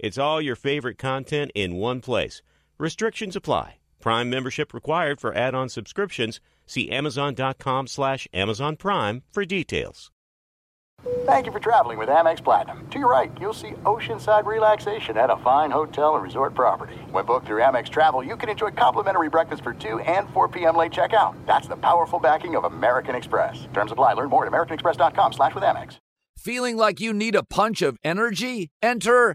It's all your favorite content in one place. Restrictions apply. Prime membership required for add-on subscriptions. See Amazon.com slash Amazon Prime for details. Thank you for traveling with Amex Platinum. To your right, you'll see oceanside relaxation at a fine hotel and resort property. When booked through Amex Travel, you can enjoy complimentary breakfast for 2 and 4 p.m. late checkout. That's the powerful backing of American Express. Terms apply. Learn more at americanexpress.com slash with Amex. Feeling like you need a punch of energy? Enter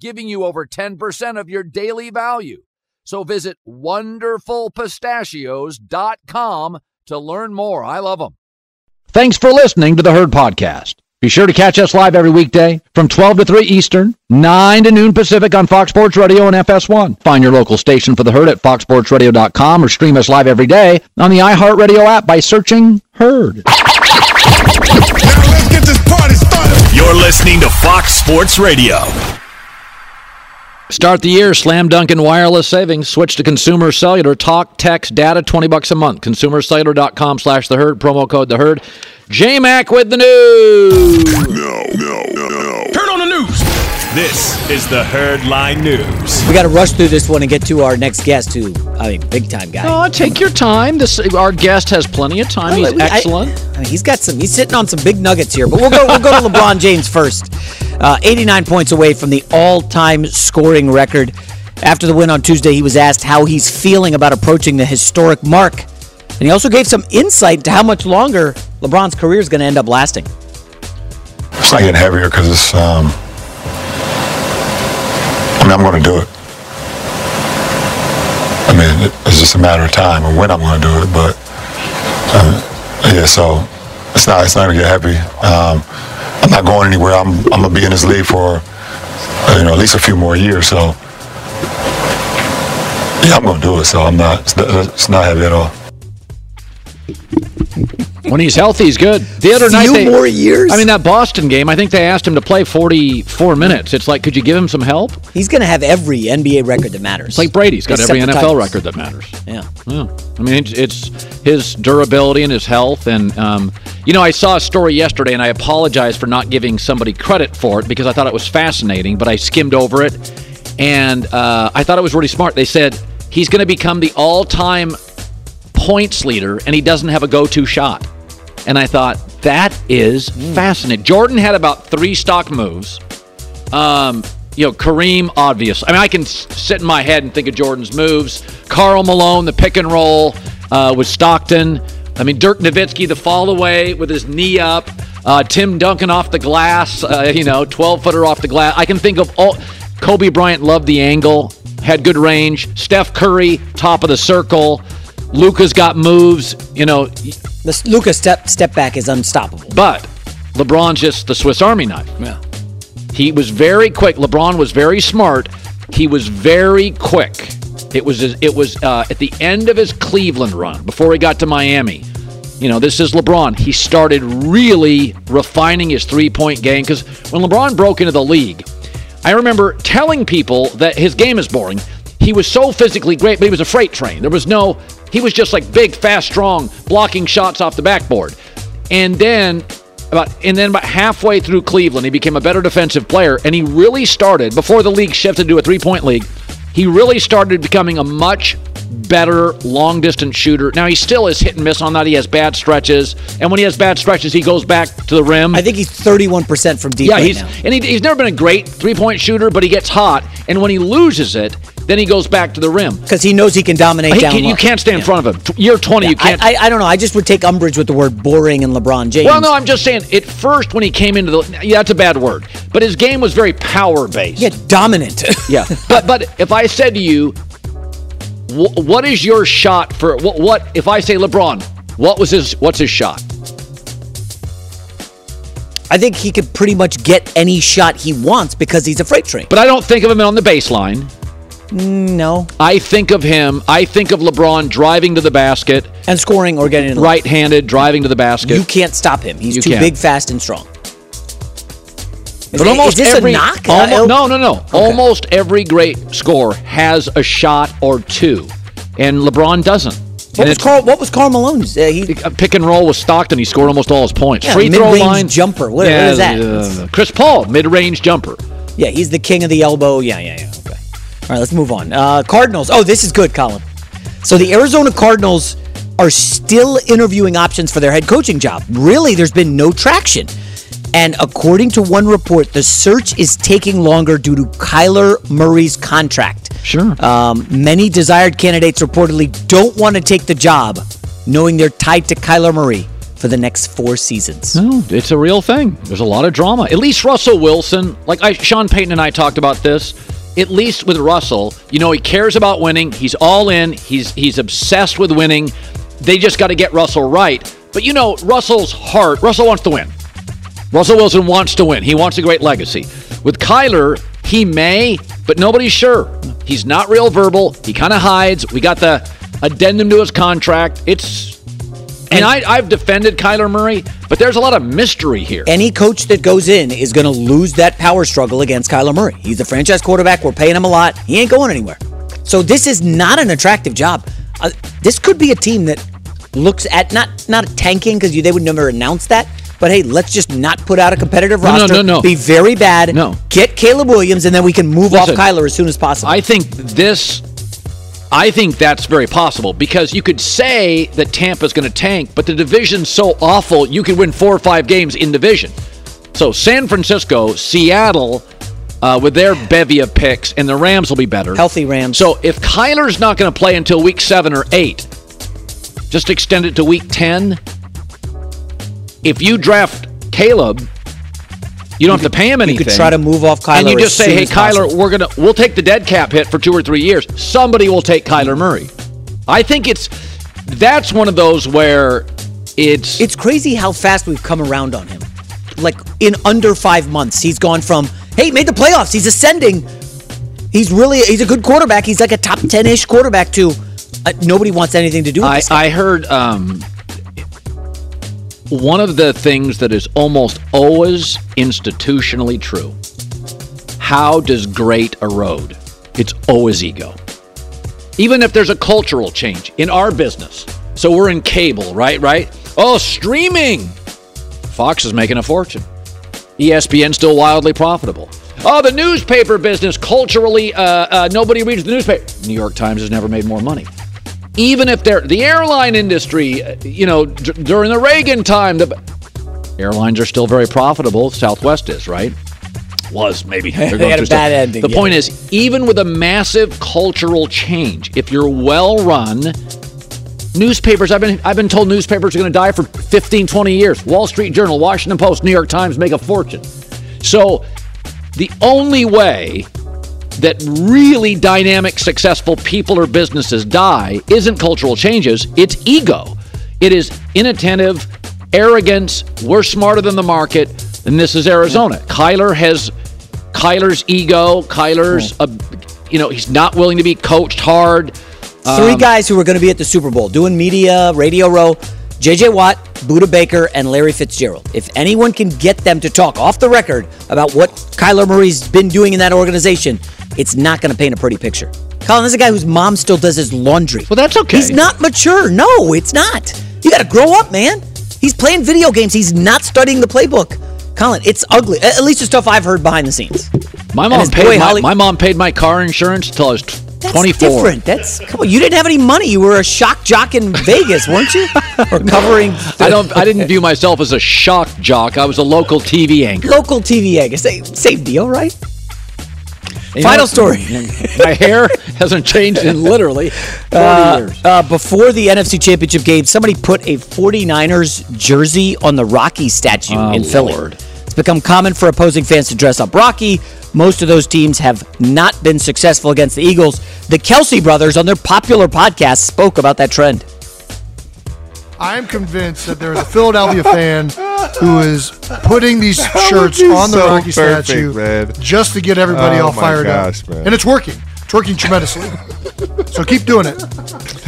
giving you over 10% of your daily value. So visit wonderfulpistachios.com to learn more. I love them. Thanks for listening to the Herd Podcast. Be sure to catch us live every weekday from 12 to 3 Eastern, 9 to noon Pacific on Fox Sports Radio and FS1. Find your local station for the herd at foxsportsradio.com or stream us live every day on the iHeartRadio app by searching Herd. Now let's get this party started. You're listening to Fox Sports Radio. Start the year, slam dunk in wireless savings. Switch to Consumer Cellular. Talk, text, data, 20 bucks a month. ConsumerCellular.com slash the herd. Promo code the herd. J Mac with the news. No, no, no, no. Turn on the news. This is the Herd Line News. We got to rush through this one and get to our next guest, who I mean, big time guy. Oh, take your time. This our guest has plenty of time. He's I- excellent. I, mean, he's got some. He's sitting on some big nuggets here. But we'll go. We'll go to LeBron James first. Uh, 89 points away from the all-time scoring record. After the win on Tuesday, he was asked how he's feeling about approaching the historic mark, and he also gave some insight to how much longer LeBron's career is going to end up lasting. It's not getting heavier because it's. Um, I mean, I'm going to do it. I mean, it's just a matter of time and when I'm going to do it. But uh, yeah, so it's not. It's not going to get heavy. Um, I'm not going anywhere. I'm. I'm going to be in this league for, you know, at least a few more years. So yeah, I'm going to do it. So I'm not, it's not heavy at all. When he's healthy, he's good. The other night, Few they, more years? I mean, that Boston game. I think they asked him to play 44 minutes. It's like, could you give him some help? He's going to have every NBA record that matters. It's like Brady's got Except every NFL record that matters. Yeah. Yeah. I mean, it's, it's his durability and his health. And, um, you know, I saw a story yesterday, and I apologize for not giving somebody credit for it because I thought it was fascinating, but I skimmed over it. And uh, I thought it was really smart. They said he's going to become the all time points leader, and he doesn't have a go to shot. And I thought, that is fascinating. Jordan had about three stock moves. Um, you know, Kareem, obvious. I mean, I can sit in my head and think of Jordan's moves. Karl Malone, the pick and roll uh, with Stockton. I mean, Dirk Nowitzki, the fall away with his knee up. Uh, Tim Duncan off the glass, uh, you know, 12 footer off the glass. I can think of all. Kobe Bryant loved the angle, had good range. Steph Curry, top of the circle. Luka's got moves, you know, The Luka's step step back is unstoppable. but LeBron's just the Swiss Army knife. Yeah. He was very quick. LeBron was very smart. He was very quick. It was it was uh, at the end of his Cleveland run before he got to Miami. You know, this is LeBron. He started really refining his three point game because when LeBron broke into the league, I remember telling people that his game is boring. He was so physically great, but he was a freight train. There was no, he was just like big, fast, strong, blocking shots off the backboard. And then about and then about halfway through Cleveland, he became a better defensive player, and he really started before the league shifted to a three-point league. He really started becoming a much better long distance shooter. Now he still is hit and miss on that. He has bad stretches, and when he has bad stretches, he goes back to the rim. I think he's 31% from deep yeah, right he's now. and he, he's never been a great three point shooter, but he gets hot, and when he loses it, then he goes back to the rim. Because he knows he can dominate He down can- you can't stay in Yeah. front of him. Year 20, you can't. I, I, I don't know. I just would take umbrage with the word boring and LeBron James. well, no, I'm just saying, at first, when he came into the. Yeah, that's a bad word. But his game was very power based. Yeah, dominant. Yeah, but but if I said to you, wh- what is your shot for what? What if I say LeBron? What was his? What's his shot? I think he could pretty much get any shot he wants because he's a freight train. But I don't think of him on the baseline. No. I think of him. I think of LeBron driving to the basket, And scoring or getting right-handed, driving to the basket. You can't stop him. He's You too can't. big, fast, and strong. Is, But almost is this every a knock? almo- Uh, no, no, no. Almost every great scorer has a shot or two, and LeBron doesn't. What was, Karl, what was Karl Malone's? Uh, he, pick and roll with Stockton. He scored almost all his points. Yeah, Free throw line jumper. What- what is that? uh, Chris Paul, mid-range jumper. yeah, he's the king of the elbow. Yeah, yeah, yeah. All right, let's move on. Uh, Cardinals. Oh, this is good, Colin. So the Arizona Cardinals are still interviewing options for their head coaching job. Really, there's been no traction. And according to one report, the search is taking longer due to Kyler Murray's contract. Sure. Um, many desired candidates reportedly don't want to take the job, knowing they're tied to Kyler Murray for the next four seasons. No, it's a real thing. There's a lot of drama. At least Russell Wilson, like I, Sean Payton and I talked about this. At least with Russell, you know, he cares about winning. He's all in. He's he's obsessed with winning. They just got to get Russell right. But you know, Russell's heart. Russell wants to win. Russell Wilson wants to win. He wants a great legacy. With Kyler, he may, but nobody's sure. He's not real verbal. He kind of hides. We got the addendum to his contract. It's and I, I've defended Kyler Murray, but there's a lot of mystery here. Any coach that goes in is going to lose that power struggle against Kyler Murray. He's the franchise quarterback. We're paying him a lot. He ain't going anywhere. So this is not an attractive job. Uh, this could be a team that looks at not not tanking because they would never announce that. But hey, let's just not put out a competitive No, no, roster. no, no. Be very bad. No. Get Caleb Williams, and then we can move Listen, off Kyler as soon as possible. I think this, I think that's very possible because you could say that Tampa's going to tank, but the division's so awful, you could win four or five games in division. So San Francisco, Seattle, uh, with their bevy of picks, and the Rams will be better. Healthy Rams. So if Kyler's not going to play until week seven or eight, just extend it to week 10. If you draft Caleb, you don't have to pay him anything. you could try to move off Kyler. and you just say, "Hey, Kyler, possible. we're gonna we'll take the dead cap hit for two or three years." Somebody will take Kyler Murray. I think it's that's one of those where it's It's crazy how fast we've come around on him. Like in under five months, he's gone from hey, made the playoffs, he's ascending. He's really he's a good quarterback. He's like a top ten ish quarterback to uh, nobody wants anything to do with I, this. I heard um, one of the things that is almost always institutionally true. How does great erode? It's always ego. Even if there's a cultural change in our business. So we're in cable, right? Right? Oh, streaming. Fox is making a fortune. ESPN still wildly profitable. Oh, the newspaper business culturally, uh, uh, nobody reads the newspaper. New York Times has never made more money even if they're the airline industry, you know, d- during the Reagan time, the airlines are still very profitable. Southwest is right. Was maybe They had a bad ending, The yeah. point is, even with a massive cultural change, if you're well run, newspapers. I've been I've been told newspapers are going to die for 15, 20 years. Wall Street Journal, Washington Post, New York Times make a fortune. So the only way that really dynamic, successful people or businesses die isn't cultural changes, it's ego. It is inattentive, arrogance. We're smarter than the market, and this is Arizona. Kyler has Kyler's ego. Kyler's, uh, you know, he's not willing to be coached hard. Three Um, guys who are going to be at the Super Bowl doing media, Radio Row, JJ Watt, Budda Baker, and Larry Fitzgerald. If anyone can get them to talk off the record about what Kyler Murray's been doing in that organization, it's not going to paint a pretty picture. Colin, this is a guy whose mom still does his laundry. Well, that's okay. He's not mature. No, it's not. You got to grow up, man. He's playing video games. He's not studying the playbook. Colin, it's ugly. At least the stuff I've heard behind the scenes. My mom paid boy my, Holly- my mom paid my car insurance until I was t- That's 24. different. That's come on. You didn't have any money. You were a shock jock in Vegas, weren't you? Or covering I don't. I didn't view myself as a shock jock. I was a local TV anchor. local TV anchor. Same, same deal, right? You Final know, story. My hair hasn't changed in literally 40 Uh, years. uh, before the NFC Championship game, somebody put a 49ers jersey on the Rocky statue Oh, in Philly. Lord. It's become common for opposing fans to dress up Rocky. Most of those teams have not been successful against the Eagles. The Kelce brothers, on their popular podcast, spoke about that trend. I am convinced that there is a Philadelphia fan who is putting these shirts on the so Rocky perfect, statue man. just to get everybody Oh all fired gosh, up. man. And it's working. It's working tremendously. so keep doing it.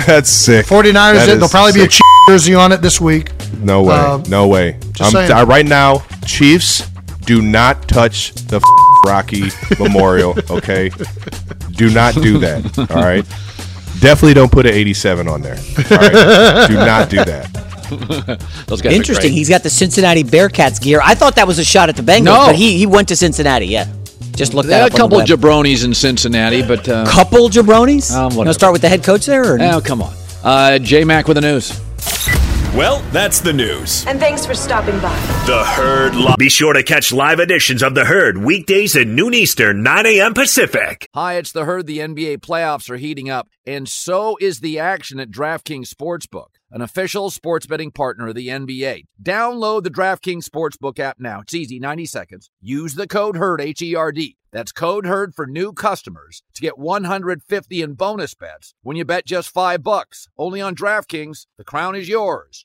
That's sick. 49ers, That there'll probably be a sick. Chiefs jersey on it this week. No way. Uh, no way. I'm. I, right now, Chiefs, do not touch the Rocky Memorial, okay? Do not do that, all right? Definitely don't put an 87 on there. All right? do not do that. Those guys Interesting. He's got the Cincinnati Bearcats gear. I thought that was a shot at the Bengals, No. but he, he went to Cincinnati. Yeah. Just look They that up a couple web. jabronis in Cincinnati, but uh, couple jabronis? Um, you whatever. want to start with the head coach there? Or? oh, come on. Uh, J Mac with the news. Well, that's the news. And thanks for stopping by. The Herd Live. Be sure to catch live editions of The Herd weekdays at noon Eastern, 9 a.m. Pacific. Hi, it's the herd. The NBA playoffs are heating up, and so is the action at DraftKings Sportsbook, an official sports betting partner of the NBA. Download the DraftKings Sportsbook app now. It's easy, 90 seconds. Use the code HERD, H E R D. That's code HERD for new customers to get 150 in bonus bets when you bet just 5 bucks. Only on DraftKings. The crown is yours.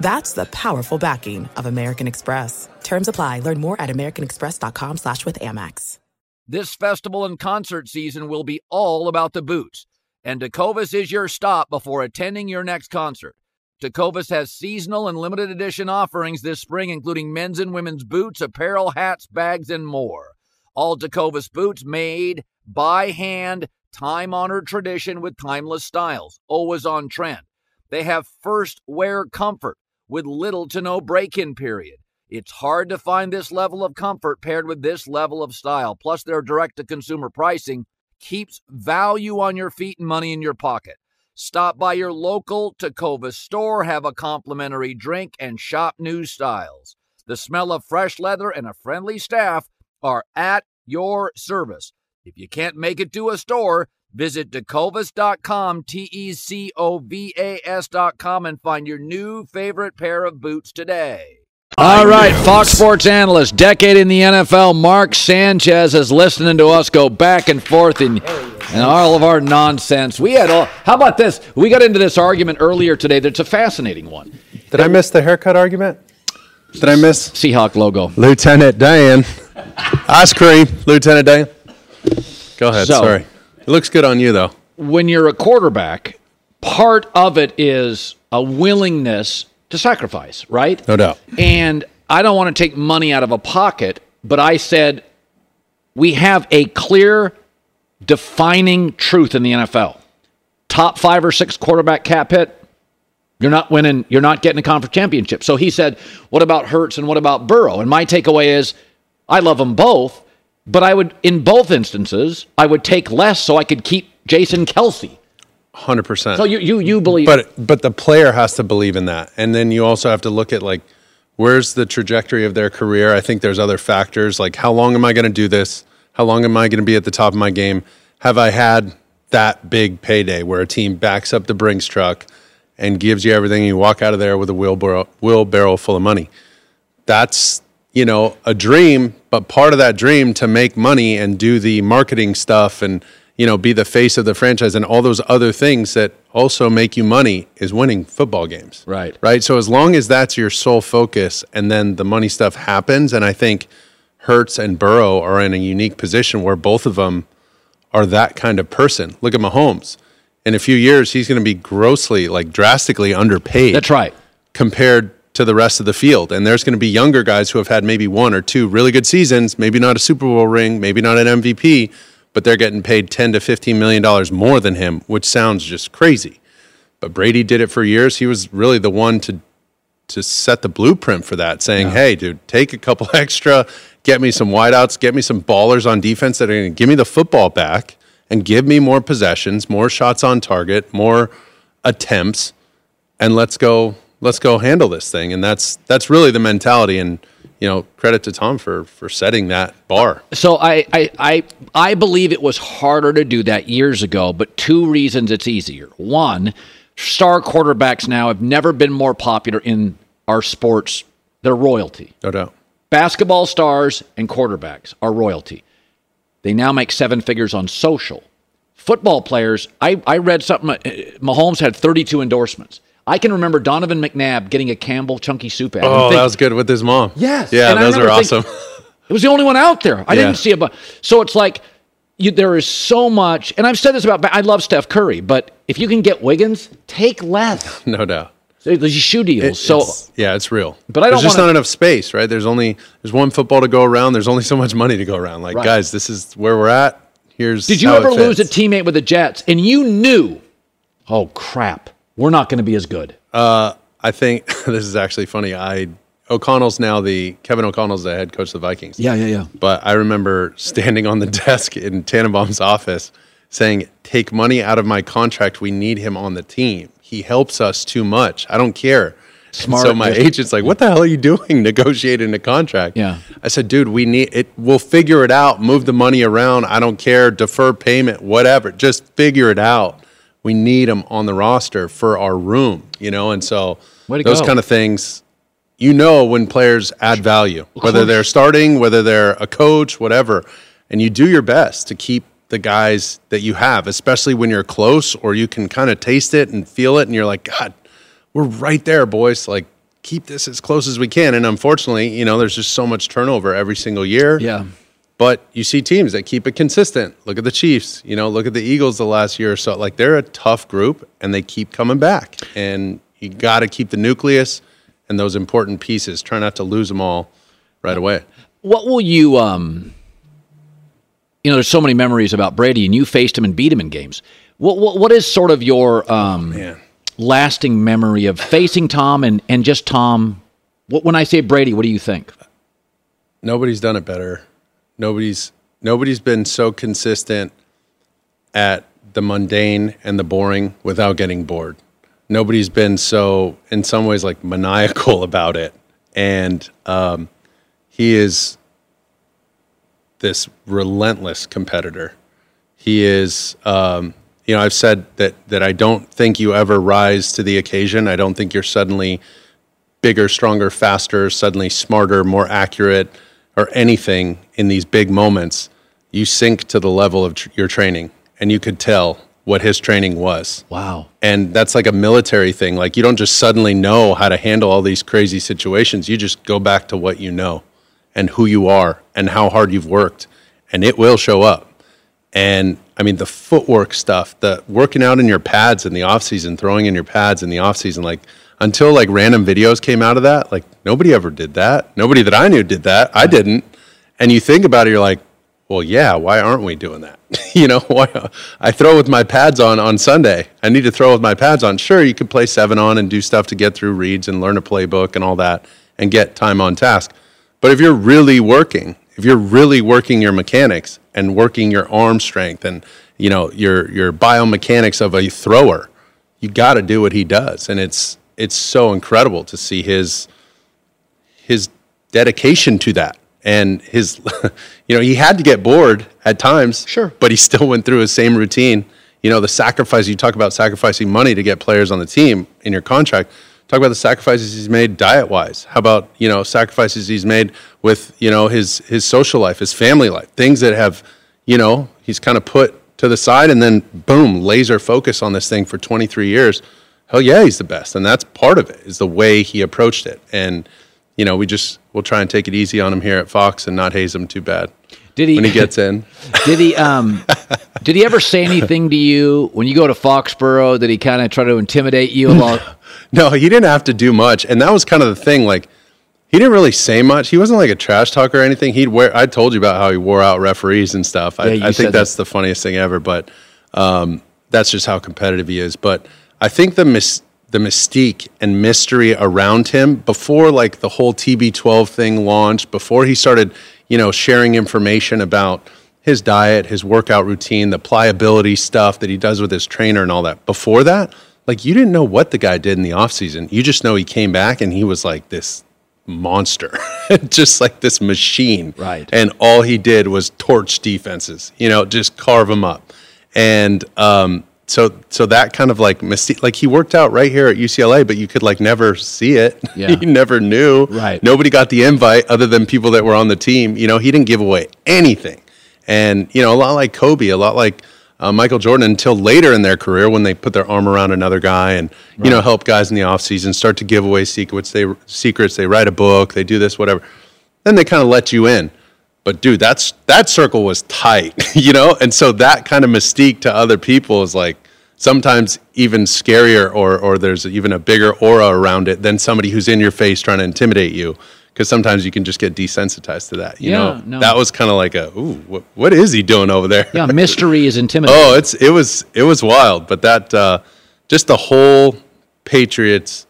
That's the powerful backing of American Express. Terms apply. Learn more at americanexpress.com slash with Amex. This festival and concert season will be all about the boots, and Tecovas is your stop before attending your next concert. Tecovas has seasonal and limited edition offerings this spring, including men's and women's boots, apparel, hats, bags, and more. All Tecovas boots made by hand, time honored tradition with timeless styles, always on trend. They have first wear comfort with little to no break in period. It's hard to find this level of comfort paired with this level of style. Plus, their direct to consumer pricing keeps value on your feet and money in your pocket. Stop by your local Tacova store, have a complimentary drink, and shop new styles. The smell of fresh leather and a friendly staff are at your service. If you can't make it to a store, visit tecovas.com, T E C O V A S.com, and find your new favorite pair of boots today. All right, Fox Sports analyst, decade in the NFL, Mark Sanchez is listening to us go back and forth in, in all of our nonsense. We had all. How about this? We got into this argument earlier today. That's a fascinating one. Did I miss the haircut argument? Did I miss Seahawk logo? Lieutenant Dan? Ice cream, Lieutenant Dan. Go ahead. So- sorry. It looks good on you though. When you're a quarterback, part of it is a willingness to sacrifice, right? No doubt. And I don't want to take money out of a pocket, but I said we have a clear defining truth in the NFL. Top five or six quarterback cap hit, you're not winning, you're not getting a conference championship. So he said, What about Hurts and what about Burrow? And my takeaway is I love them both, but I would, in both instances, I would take less so I could keep Jason Kelce. Hundred percent. So you, you, you believe But but the player has to believe in that, and then you also have to look at like where's the trajectory of their career. I think there's other factors like how long am I going to do this? How long am I going to be at the top of my game? Have I had that big payday where a team backs up the Brinks truck and gives you everything? And you walk out of there with a wheelbarrow wheelbarrow full of money. That's you know a dream, but part of that dream to make money and do the marketing stuff and you know, be the face of the franchise and all those other things that also make you money is winning football games. Right. Right. So as long as that's your sole focus and then the money stuff happens, and I think Hurts and Burrow are in a unique position where both of them are that kind of person. Look at Mahomes. In a few years, he's going to be grossly, like drastically underpaid. That's right. Compared to the rest of the field. And there's going to be younger guys who have had maybe one or two really good seasons, maybe not a Super Bowl ring, maybe not an MVP, but they're getting paid 10 to 15 million dollars more than him, which sounds just crazy. But Brady did it for years. He was really the one to to set the blueprint for that, saying, "Hey, dude, take a couple extra, get me some wideouts, get me some ballers on defense that are going to give me the football back and give me more possessions, more shots on target, more attempts, and let's go, let's go handle this thing." And that's that's really the mentality. And you know, credit to Tom for for setting that bar. So I, I, I, I believe it was harder to do that years ago, but two reasons it's easier. One, star quarterbacks now have never been more popular in our sports. They're royalty. No doubt. Basketball stars and quarterbacks are royalty. They now make seven figures on social. Football players, I, I read something, uh, Mahomes had 32 endorsements. I can remember Donovan McNabb getting a Campbell Chunky Soup ad. Oh, think- that was good with his mom. Yes. Yeah, And those are awesome. thinking- It was the only one out there. I Yeah. didn't see it, but so it's like you, there is so much, and I've said this about. I love Steph Curry, but if you can get Wiggins, take less. no doubt. These shoe deals. It- so it's- yeah, it's real. But I there's don't There's just wanna- not enough space, right? There's only there's one football to go around. There's only so much money to go around. Like, Right. guys, this is where we're at. Here's did you ever lose a teammate with the Jets, and you knew, oh crap, we're not going to be as good. Uh, I think this is actually funny. I O'Connell's now the Kevin O'Connell's the head coach of the Vikings. Yeah, yeah, yeah. But I remember standing on the desk in Tannenbaum's office saying, "Take money out of my contract. We need him on the team. He helps us too much. I don't care." And Smart, so my agent's like, "What the hell are you doing negotiating a contract?" Yeah. I said, "Dude, we need it. We'll figure it out. Move the money around. I don't care. Defer payment, whatever. Just figure it out. We need him on the roster for our room, you know." And so those go. kind of things, you know, when players add value, whether they're starting, whether they're a coach, whatever, and you do your best to keep the guys that you have, especially when you're close or you can kind of taste it and feel it, and you're like, God, we're right there, boys. Like, keep this as close as we can. And unfortunately, you know, there's just so much turnover every single year. Yeah. But you see teams that keep it consistent. Look at the Chiefs. You know, look at the Eagles the last year or so. Like they're a tough group and they keep coming back. And you got to keep the nucleus and those important pieces. Try not to lose them all right away. What will you um you know, there's so many memories about Brady and you faced him and beat him in games. What what, what is sort of your um lasting memory of facing Tom and and just Tom what, when I say Brady, what do you think? Nobody's done it better. Nobody's nobody's been so consistent at the mundane and the boring without getting bored. Nobody's been so, in some ways, like maniacal about it. And um, he is this relentless competitor. He is, um, you know, I've said that that I don't think you ever rise to the occasion. I don't think you're suddenly bigger, stronger, faster, suddenly smarter, more accurate, or anything in these big moments. You sink to the level of tr- your training, and you could tell what his training was. Wow. And that's like a military thing. Like you don't just suddenly know how to handle all these crazy situations. You just go back to what you know and who you are and how hard you've worked, and it will show up. And I mean, the footwork stuff, the working out in your pads in the off season, throwing in your pads in the off season, like until like random videos came out of that, like nobody ever did that. Nobody that I knew did that. I didn't. And you think about it, you're like, well, yeah, why aren't we doing that? you know, why I throw with my pads on on Sunday. I need to throw with my pads on. Sure, you could play seven on and do stuff to get through reads and learn a playbook and all that and get time on task. But if you're really working, if you're really working your mechanics and working your arm strength and you know your your biomechanics of a thrower, you got to do what he does, and it's it's so incredible to see his his dedication to that and his you know he had to get bored at times sure. but he still went through his same routine. You know the sacrifice you talk about sacrificing money to get players on the team in your contract. Talk about the sacrifices he's made diet wise how about you know sacrifices he's made with you know his his social life his family life things that have you know he's kind of put to the side and then boom, laser focus on this thing for 23 years. Hell yeah, he's the best, and that's part of it is the way he approached it. And you know, we just we'll try and take it easy on him here at Fox and not haze him too bad. Did he when he gets in? Did he um did he ever say anything to you when you go to Foxborough? Did he kind of try to intimidate you a lot? No, he didn't have to do much, and that was kind of the thing. Like, he didn't really say much. He wasn't like a trash talker or anything. He'd wear. I told you about how he wore out referees and stuff. I, Yeah, I think that's the funniest thing ever. But um, that's just how competitive he is. But I think the mis- the mystique and mystery around him before like the whole TB12 thing launched, before he started, you know, sharing information about his diet, his workout routine, the pliability stuff that he does with his trainer and all that. Before that, like you didn't know what the guy did in the offseason. You just know he came back and he was like this monster, just like this machine. Right. And all he did was torch defenses, you know, just carve them up. And um, so, so that kind of like mystique, like he worked out right here at UCLA, but you could like never see it. Yeah. you never knew. Right. Nobody got the invite other than people that were on the team. You know, he didn't give away anything. And, you know, a lot like Kobe, a lot like uh, Michael Jordan until later in their career when they put their arm around another guy and, you know, help guys in the offseason start to give away secrets. They, secrets, they write a book, they do this, whatever. Then they kind of let you in. But dude, that's that circle was tight, you know? And so that kind of mystique to other people is like sometimes even scarier or or there's even a bigger aura around it than somebody who's in your face trying to intimidate you. Because sometimes you can just get desensitized to that. You Yeah, know, no. that was kind of like a, ooh, what, what is he doing over there? Yeah, mystery is intimidating. Oh, it's it was it was wild, but that uh, just the whole Patriots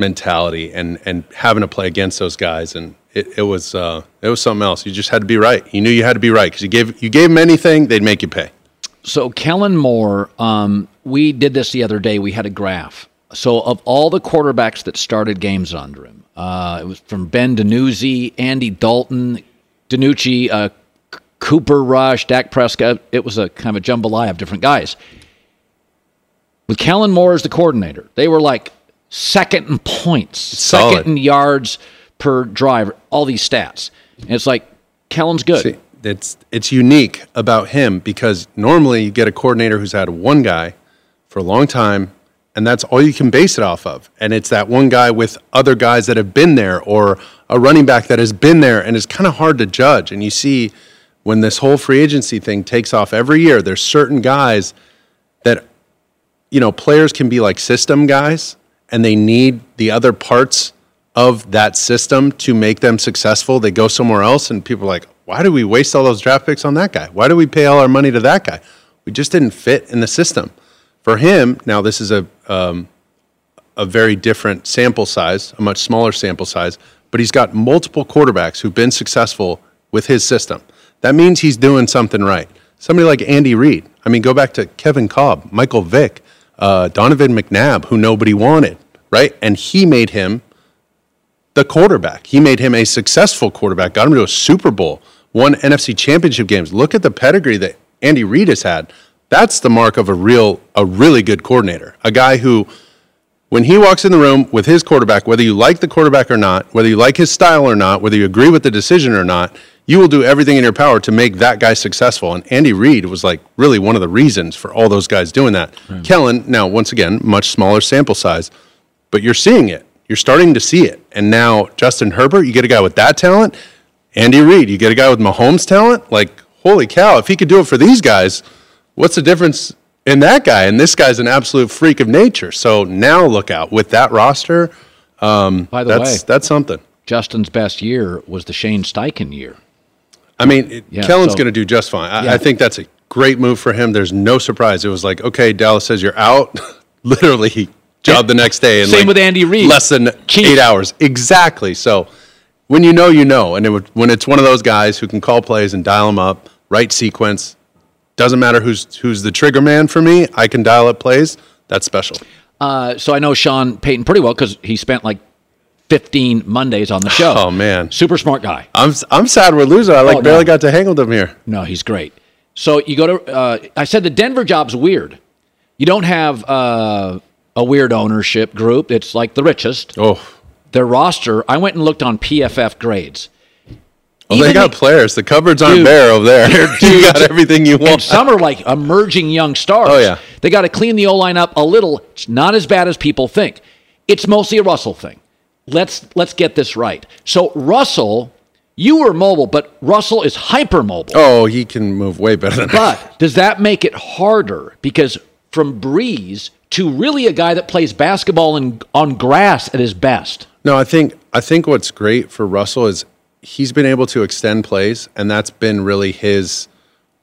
mentality and and having to play against those guys and it, it was uh, it was something else. You just had to be right. You knew you had to be right because you gave you gave them anything, they'd make you pay. So Kellen Moore, um, we did this the other day. We had a graph. So of all the quarterbacks that started games under him, uh, it was from Ben DiNucci, Andy Dalton, DiNucci, uh, Cooper Rush, Dak Prescott. It was a kind of a jambalaya of different guys. With Kellen Moore as the coordinator, they were like second in points, solid. second in yards per drive, all these stats. And it's like Kellen's good. See, it's it's unique about him because normally you get a coordinator who's had one guy for a long time, and that's all you can base it off of. And it's that one guy with other guys that have been there, or a running back that has been there, and it's kind of hard to judge. And you see when this whole free agency thing takes off every year, there's certain guys that you know players can be like system guys, and they need the other parts of that system to make them successful. They go somewhere else, and people are like, why do we waste all those draft picks on that guy? Why do we pay all our money to that guy? We just didn't fit in the system. For him, now this is a um, a very different sample size, a much smaller sample size, but he's got multiple quarterbacks who've been successful with his system. That means he's doing something right. Somebody like Andy Reid. I mean, go back to Kevin Kolb, Michael Vick, uh, Donovan McNabb, who nobody wanted, right? And he made him the quarterback. He made him a successful quarterback, got him to a Super Bowl, won NFC championship games. Look at the pedigree that Andy Reid has had. That's the mark of a real, a really good coordinator. A guy who, when he walks in the room with his quarterback, whether you like the quarterback or not, whether you like his style or not, whether you agree with the decision or not, you will do everything in your power to make that guy successful. And Andy Reid was like really one of the reasons for all those guys doing that. Kellen, now once again, much smaller sample size, but you're seeing it. You're starting to see it. And now Justin Herbert, you get a guy with that talent. Andy Reid, you get a guy with Mahomes talent. Like, holy cow, if he could do it for these guys, what's the difference in that guy? And this guy's an absolute freak of nature. So now look out with that roster. Um, By the that's, way- that's something. Justin's best year was the Shane Steichen year. I mean, it- Yeah, Kellen's so- going to do just fine. I, Yeah. I think that's a great move for him. There's no surprise. It was like, okay, Dallas says you're out. Literally, job the next day. And Same like with Andy Reid. Less than eight hours. Exactly. So when you know, you know. And it would, when it's one of those guys who can call plays and dial them up, right sequence, doesn't matter who's who's the trigger man for me. I can dial up plays. That's special. Uh, so I know Sean Payton pretty well because he spent like 15 Mondays on the show. Oh man, super smart guy. I'm I'm sad we're losing. I like Oh, no. barely got to hang with him here. No, he's great. So you go to. Uh, I said the Denver job's weird. You don't have uh, a weird ownership group. It's like the richest. Oh, their roster. I went and looked on PFF grades. Well, they got the- players. The cupboards aren't Dude, bare over there. you got everything you And want. some are like emerging young stars. Oh, yeah. They got to clean the O line up a little. It's not as bad as people think. It's mostly a Russell thing. Let's let's get this right. So Russell, you were mobile, but Russell is hyper mobile. Oh, he can move way better than But does that make it harder? Because from Brees to really a guy that plays basketball in, on grass at his best. No, I think I think what's great for Russell is he's been able to extend plays, and that's been really his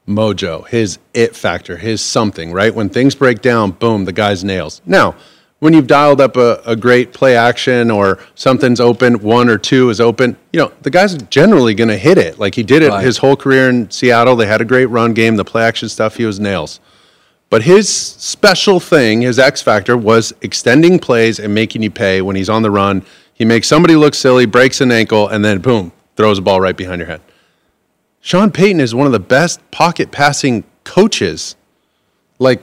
mojo, his it factor, his something. Right when things break down, boom, the guy's nails. Now, when you've dialed up a, a great play action or something's open, one or two is open, you know the guy's generally going to hit it. Like he did it Right. his whole career in Seattle. They had a great run game. The play action stuff, he was nails. But his special thing, his X factor, was extending plays and making you pay when he's on the run. He makes somebody look silly, breaks an ankle, and then boom, throws a ball right behind your head. Sean Payton is one of the best pocket passing coaches. Like,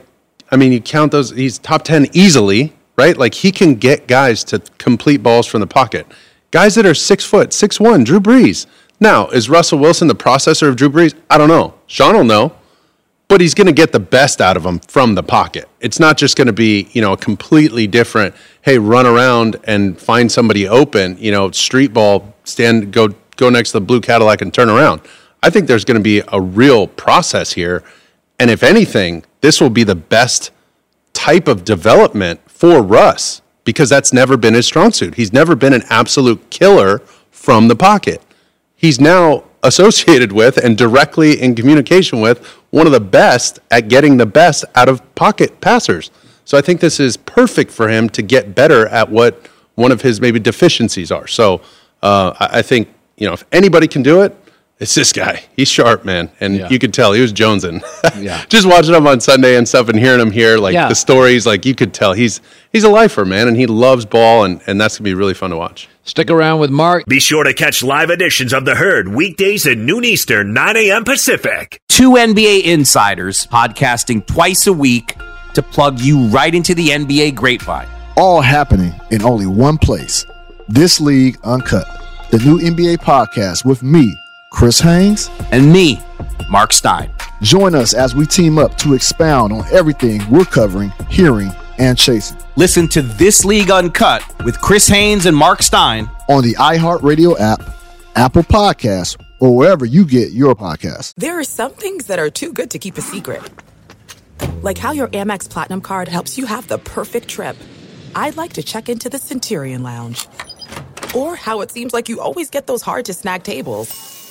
I mean, you count those, he's top 10 easily, right? Like, he can get guys to complete balls from the pocket. Guys that are six foot, six one, Drew Brees. Now, is Russell Wilson the processor of Drew Brees? I don't know. Sean will know but he's going to get the best out of him from the pocket. It's not just going to be, you know, a completely different, hey, run around and find somebody open, you know, street ball, stand, go, go next to the blue Cadillac and turn around. I think there's going to be a real process here. And if anything, this will be the best type of development for Russ because that's never been his strong suit. He's never been an absolute killer from the pocket he's now associated with and directly in communication with one of the best at getting the best out of pocket passers. So I think this is perfect for him to get better at what one of his maybe deficiencies are. So uh, I think you know if anybody can do it, it's this guy. He's sharp, man, and Yeah. you could tell he was jonesing. Yeah. Just watching him on Sunday and stuff and hearing him here, like Yeah. the stories, like you could tell he's he's a lifer, man, and he loves ball, and, and that's gonna be really fun to watch. Stick around with Mark. Be sure to catch live editions of The Herd weekdays at noon Eastern, 9 a.m. Pacific. Two NBA insiders podcasting twice a week to plug you right into the NBA grapevine. all happening in only one place. This League Uncut, the new NBA podcast with me, Chris Haynes, and me, Mark Stein. Join us as we team up to expound on everything we're covering, hearing, and chasing Listen to This League Uncut with Chris Haynes and Mark Stein on the iHeartRadio app, Apple Podcasts, or wherever you get your podcasts. There are some things that are too good to keep a secret. Like how your Amex Platinum card helps you have the perfect trip. I'd like to check into the Centurion Lounge. Or how it seems like you always get those hard to snag tables.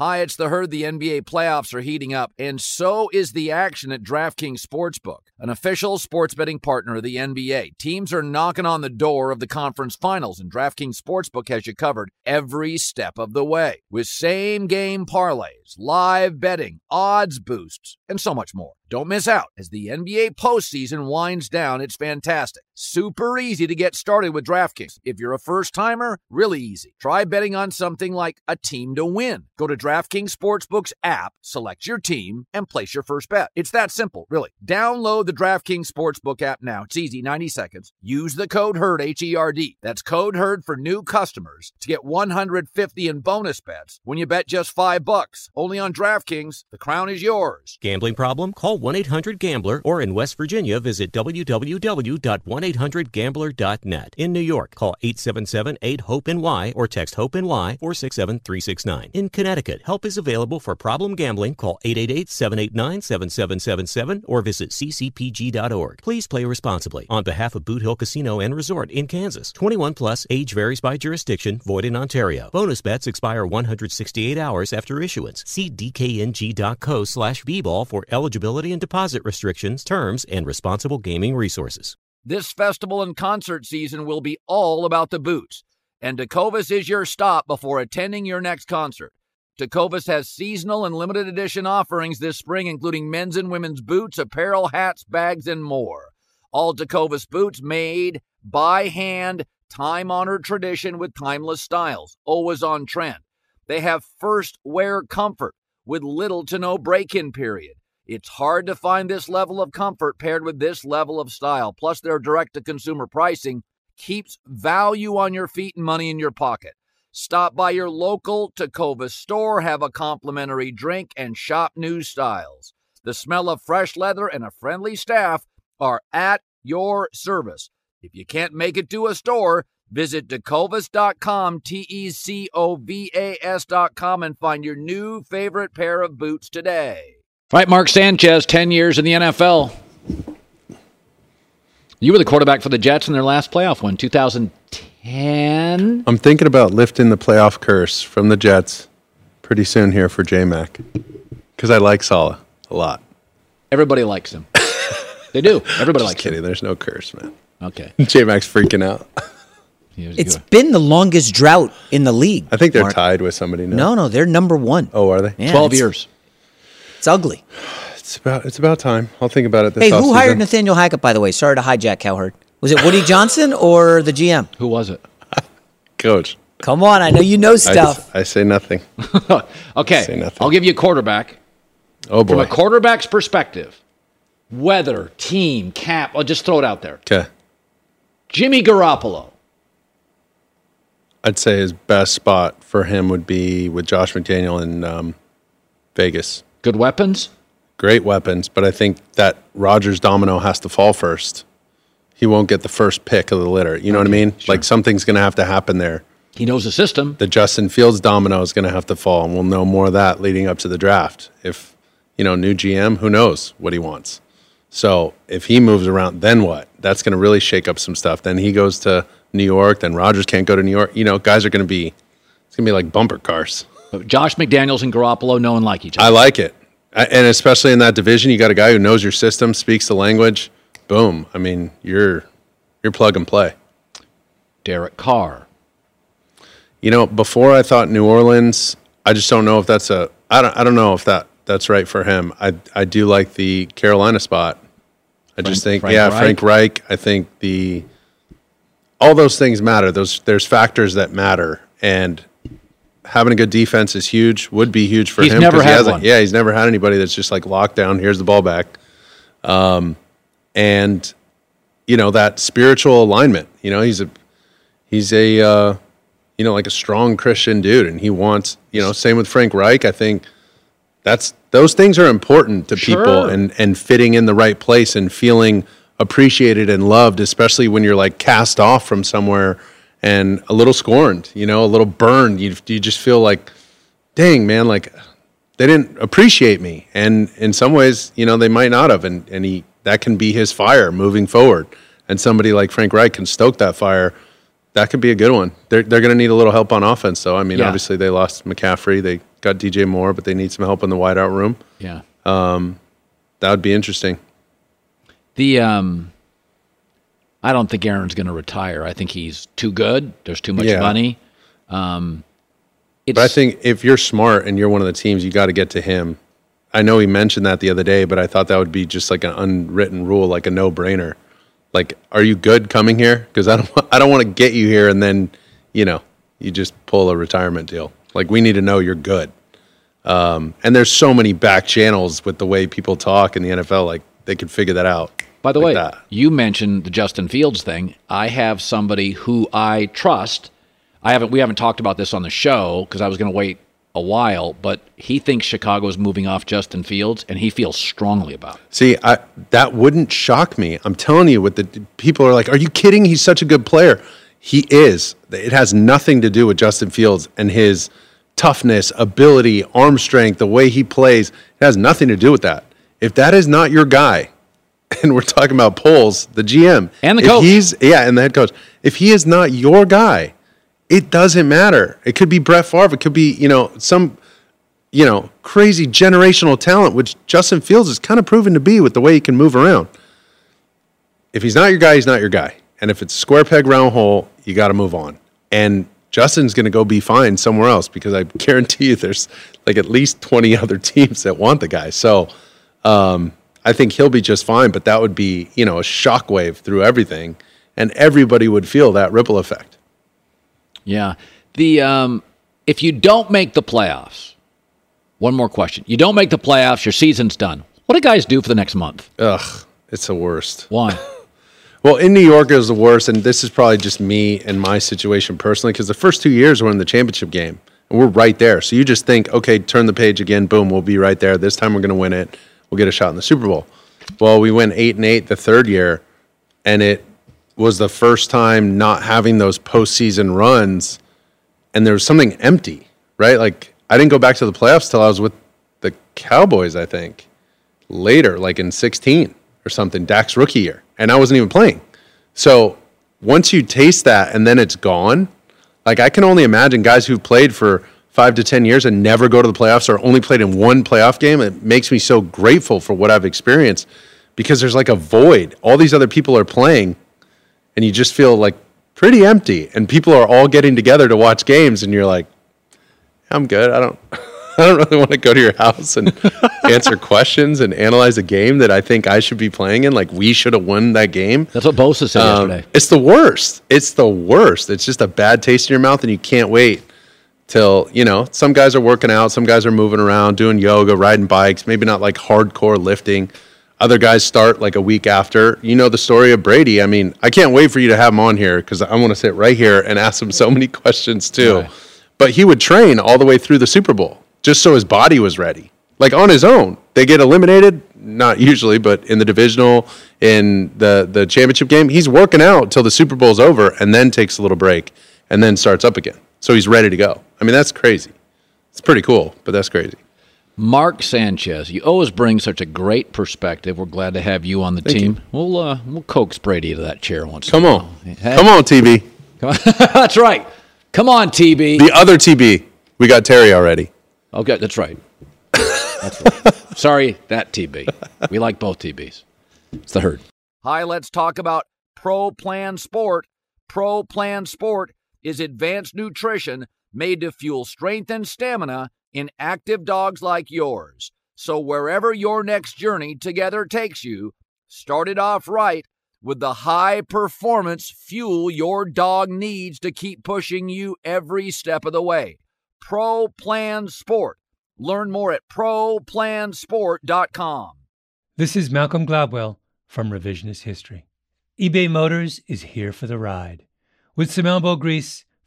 Hi, it's the herd. The NBA playoffs are heating up, and so is the action at DraftKings Sportsbook, an official sports betting partner of the NBA. Teams are knocking on the door of the conference finals, and DraftKings Sportsbook has you covered every step of the way with same game parlays, live betting, odds boosts, and so much more. Don't miss out as the NBA postseason winds down. It's fantastic. Super easy to get started with DraftKings. If you're a first timer, really easy. Try betting on something like a team to win. Go to DraftKings Sportsbook's app, select your team, and place your first bet. It's that simple, really. Download the DraftKings Sportsbook app now. It's easy, 90 seconds. Use the code HERD, H E R D. That's code HERD for new customers to get 150 in bonus bets when you bet just 5 bucks. Only on DraftKings. The crown is yours. Gambling problem? Call 1 800 Gambler or in West Virginia, visit www.1800Gambler.net. In New York, call 877 8 HOPE NY or text HOPE NY 467 369. In Connecticut, help is available for problem gambling. Call 888 789 7777 or visit ccpg.org. Please play responsibly. On behalf of Boot Hill Casino and Resort in Kansas, 21 plus, age varies by jurisdiction, void in Ontario. Bonus bets expire 168 hours after issuance. See dkng.co slash bball for eligibility and deposit restrictions, terms, and responsible gaming resources. This festival and concert season will be all about the boots, and Tecovas is your stop before attending your next concert. Tecovas has seasonal and limited edition offerings this spring, including men's and women's boots, apparel, hats, bags, and more. All Tecovas boots made by hand, time honored tradition with timeless styles, always on trend. They have first wear comfort with little to no break in period. It's hard to find this level of comfort paired with this level of style. Plus, their direct to consumer pricing keeps value on your feet and money in your pocket. Stop by your local Tecovas store, have a complimentary drink, and shop new styles. The smell of fresh leather and a friendly staff are at your service. If you can't make it to a store, visit tecovas.com, T E C O V A S.com, and find your new favorite pair of boots today. All right, Mark Sanchez, 10 years in the NFL. You were the quarterback for the Jets in their last playoff win, 2010. I'm thinking about lifting the playoff curse from the Jets pretty soon here for J Mac because I like Saleh a lot. Everybody likes him. they do. Everybody Just likes kidding. There's no curse, man. Okay. J Mac's freaking out. It's been the longest drought in the league. I think they're Mark. tied with somebody now. No, no, they're number one. Oh, are they? Yeah, 12 it's- years. It's ugly. It's about it's about time. I'll think about it this Hey, who offseason. hired Nathaniel Hackett, by the way? Sorry to hijack Cowherd. Was it Woody Johnson or the GM? Who was it? Coach. Come on, I know you know stuff. I, say nothing. Okay. Say nothing. I'll give you a quarterback. Oh boy. From a quarterback's perspective, weather, team, cap, I'll just throw it out there. Okay. Jimmy Garoppolo. I'd say his best spot for him would be with Josh McDaniel in um, Vegas. Good weapons. Great weapons, but I think that Rodgers domino has to fall first. He won't get the first pick of the litter. You know what I mean? Like something's going to have to happen there. He knows the system. The Justin Fields domino is going to have to fall, and we'll know more of that leading up to the draft. If you know new GM, who knows what he wants? So if he moves around, then what? That's going to really shake up some stuff. Then he goes to New York. Then Rodgers can't go to New York. You know, guys are going to be. It's going to be like bumper cars. Josh McDaniels and Garoppolo know and like each other. I like it, I, and especially in that division, you got a guy who knows your system, speaks the language. Boom! I mean, you're you're plug and play. Derek Carr. You know, before I thought New Orleans, I just don't know if that's a. I don't. I don't know if that that's right for him. I I do like the Carolina spot. I just Frank- think, Frank yeah, Reich. Frank Reich. I think the all those things matter. Those there's factors that matter, and having a good defense is huge. Would be huge for He's him. never 'cause he had hasn't- one. Yeah, he's never had anybody that's just like locked down. Here's the ball back, um, and you know that spiritual alignment. You know, he's a he's a uh, you know like a strong Christian dude, and he wants you know same with Frank Reich. I think that's those things are important to people, and and fitting in the right place and feeling appreciated and loved, especially when you're like cast off from somewhere and a little scorned, you know, a little burned. You you just feel like, dang man, like they didn't appreciate me, and in some ways, you know, they might not have, and and he that can be his fire moving forward. And somebody like Frank Reich can stoke that fire. That could be a good one. They're they're going to need a little help on offense, though. I mean, Yeah. obviously they lost McCaffrey, they got DJ Moore, but they need some help in the wideout room. Yeah. Um, that would be interesting. The um, I don't think Aaron's going to retire. I think he's too good. There's too much Yeah. money. Um, But I think if you're smart and you're one of the teams, you got to get to him. I know he mentioned that the other day, but I thought that would be just like an unwritten rule, like a no brainer. Like, are you good coming here? Because I don't, I don't want to get you here and then, you know, you just pull a retirement deal. Like, we need to know you're good. Um, and there's so many back channels with the way people talk in the NFL. Like, they could figure that out. By the like way, that. you mentioned the Justin Fields thing. I have somebody who I trust. I haven't. We haven't talked about this on the show because I was going to wait a while. But he thinks Chicago's moving off Justin Fields, and he feels strongly about it. See, I, that wouldn't shock me. I'm telling you, what the people are like, are you kidding? He's such a good player. He is. It has nothing to do with Justin Fields and his toughness, ability, arm strength, the way he plays. It has nothing to do with that. If that is not your guy, and we're talking about polls, the GM And the if coach. he's yeah, and the head coach. If he is not your guy, it doesn't matter. It could be Brett Favre. It could be you know some you know, crazy generational talent, which Justin Fields is kind of proven to be with the way he can move around. If he's not your guy, he's not your guy. And if it's square peg round hole, you got to move on. And Justin's going to go be fine somewhere else because I guarantee you there's like at least 20 other teams that want the guy. So um, I think he'll be just fine, but that would be, you know, a shockwave through everything. and everybody would feel that ripple effect. Yeah. The um, if you don't make the playoffs, one more question. You don't make the playoffs, your season's done. What do guys do for the next month? Ugh, it's the worst. Why? Well, in New York, it was the worst, and this is probably just me and my situation personally, because the first two years we're in the championship game, and we're right there. So you just think, okay, turn the page again, boom, we'll be right there. This time we're going to win it. We'll get a shot in the Super Bowl. Well, we went eight and eight the third year, and it was the first time not having those postseason runs, and there was something empty, right? Like I didn't go back to the playoffs till I was with the Cowboys, I think, later, like in 16 or something, Dak's rookie year, and I wasn't even playing. So once you taste that and then it's gone, like I can only imagine guys who've played for five to 10 years and never go to the playoffs or only played in one playoff game. It makes me so grateful for what I've experienced because there's like a void. All these other people are playing and you just feel like pretty empty and people are all getting together to watch games and you're like, I'm good. I don't. I don't really want to go to your house and answer questions and analyze a game that I think I should be playing in. Like we should have won that game. That's what Bosa said Um, yesterday. It's the worst. It's the worst. It's just a bad taste in your mouth, and you can't wait till you know. Some guys are working out. Some guys are moving around, doing yoga, riding bikes. Maybe not like hardcore lifting. Other guys start like a week after. You know the story of Brady. I mean, I can't wait for you to have him on here because I want to sit right here and ask him so many questions too. But he would train all the way through the Super Bowl just so his body was ready, like on his own. They get eliminated, not usually, but in the divisional, in the the championship game, he's working out till the Super Bowl's over, and then takes a little break, and then starts up again. So he's ready to go. I mean, that's crazy. It's pretty cool, but that's crazy. Mark Sanchez, you always bring such a great perspective. We're glad to have you on the Thank team. We'll uh, we'll coax Brady to that chair once. Come in on. Hey. come on, TB. Come on. that's right. Come on, TB. The other TB, we got Terry already. Okay, that's right. That's right. Sorry, that TB. We like both TBs. It's the herd. Hi, let's talk about Pro Plan Sport. Pro Plan Sport is advanced nutrition made to fuel strength and stamina in active dogs like yours. So wherever your next journey together takes you, start it off right with the high performance fuel your dog needs to keep pushing you every step of the way. Pro Plan Sport. Learn more at ProPlansport.com. This is Malcolm Gladwell from Revisionist History. eBay Motors is here for the ride. With some elbow grease,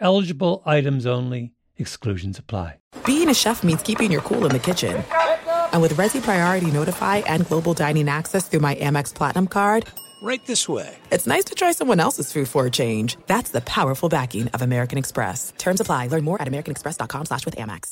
Eligible items only, exclusions apply. Being a chef means keeping your cool in the kitchen. And with Resy Priority Notify and Global Dining Access through my Amex Platinum card, Right this way. it's nice to try someone else's food for a change. That's the powerful backing of American Express. Terms apply. Learn more at americanexpress.com slash with Amex.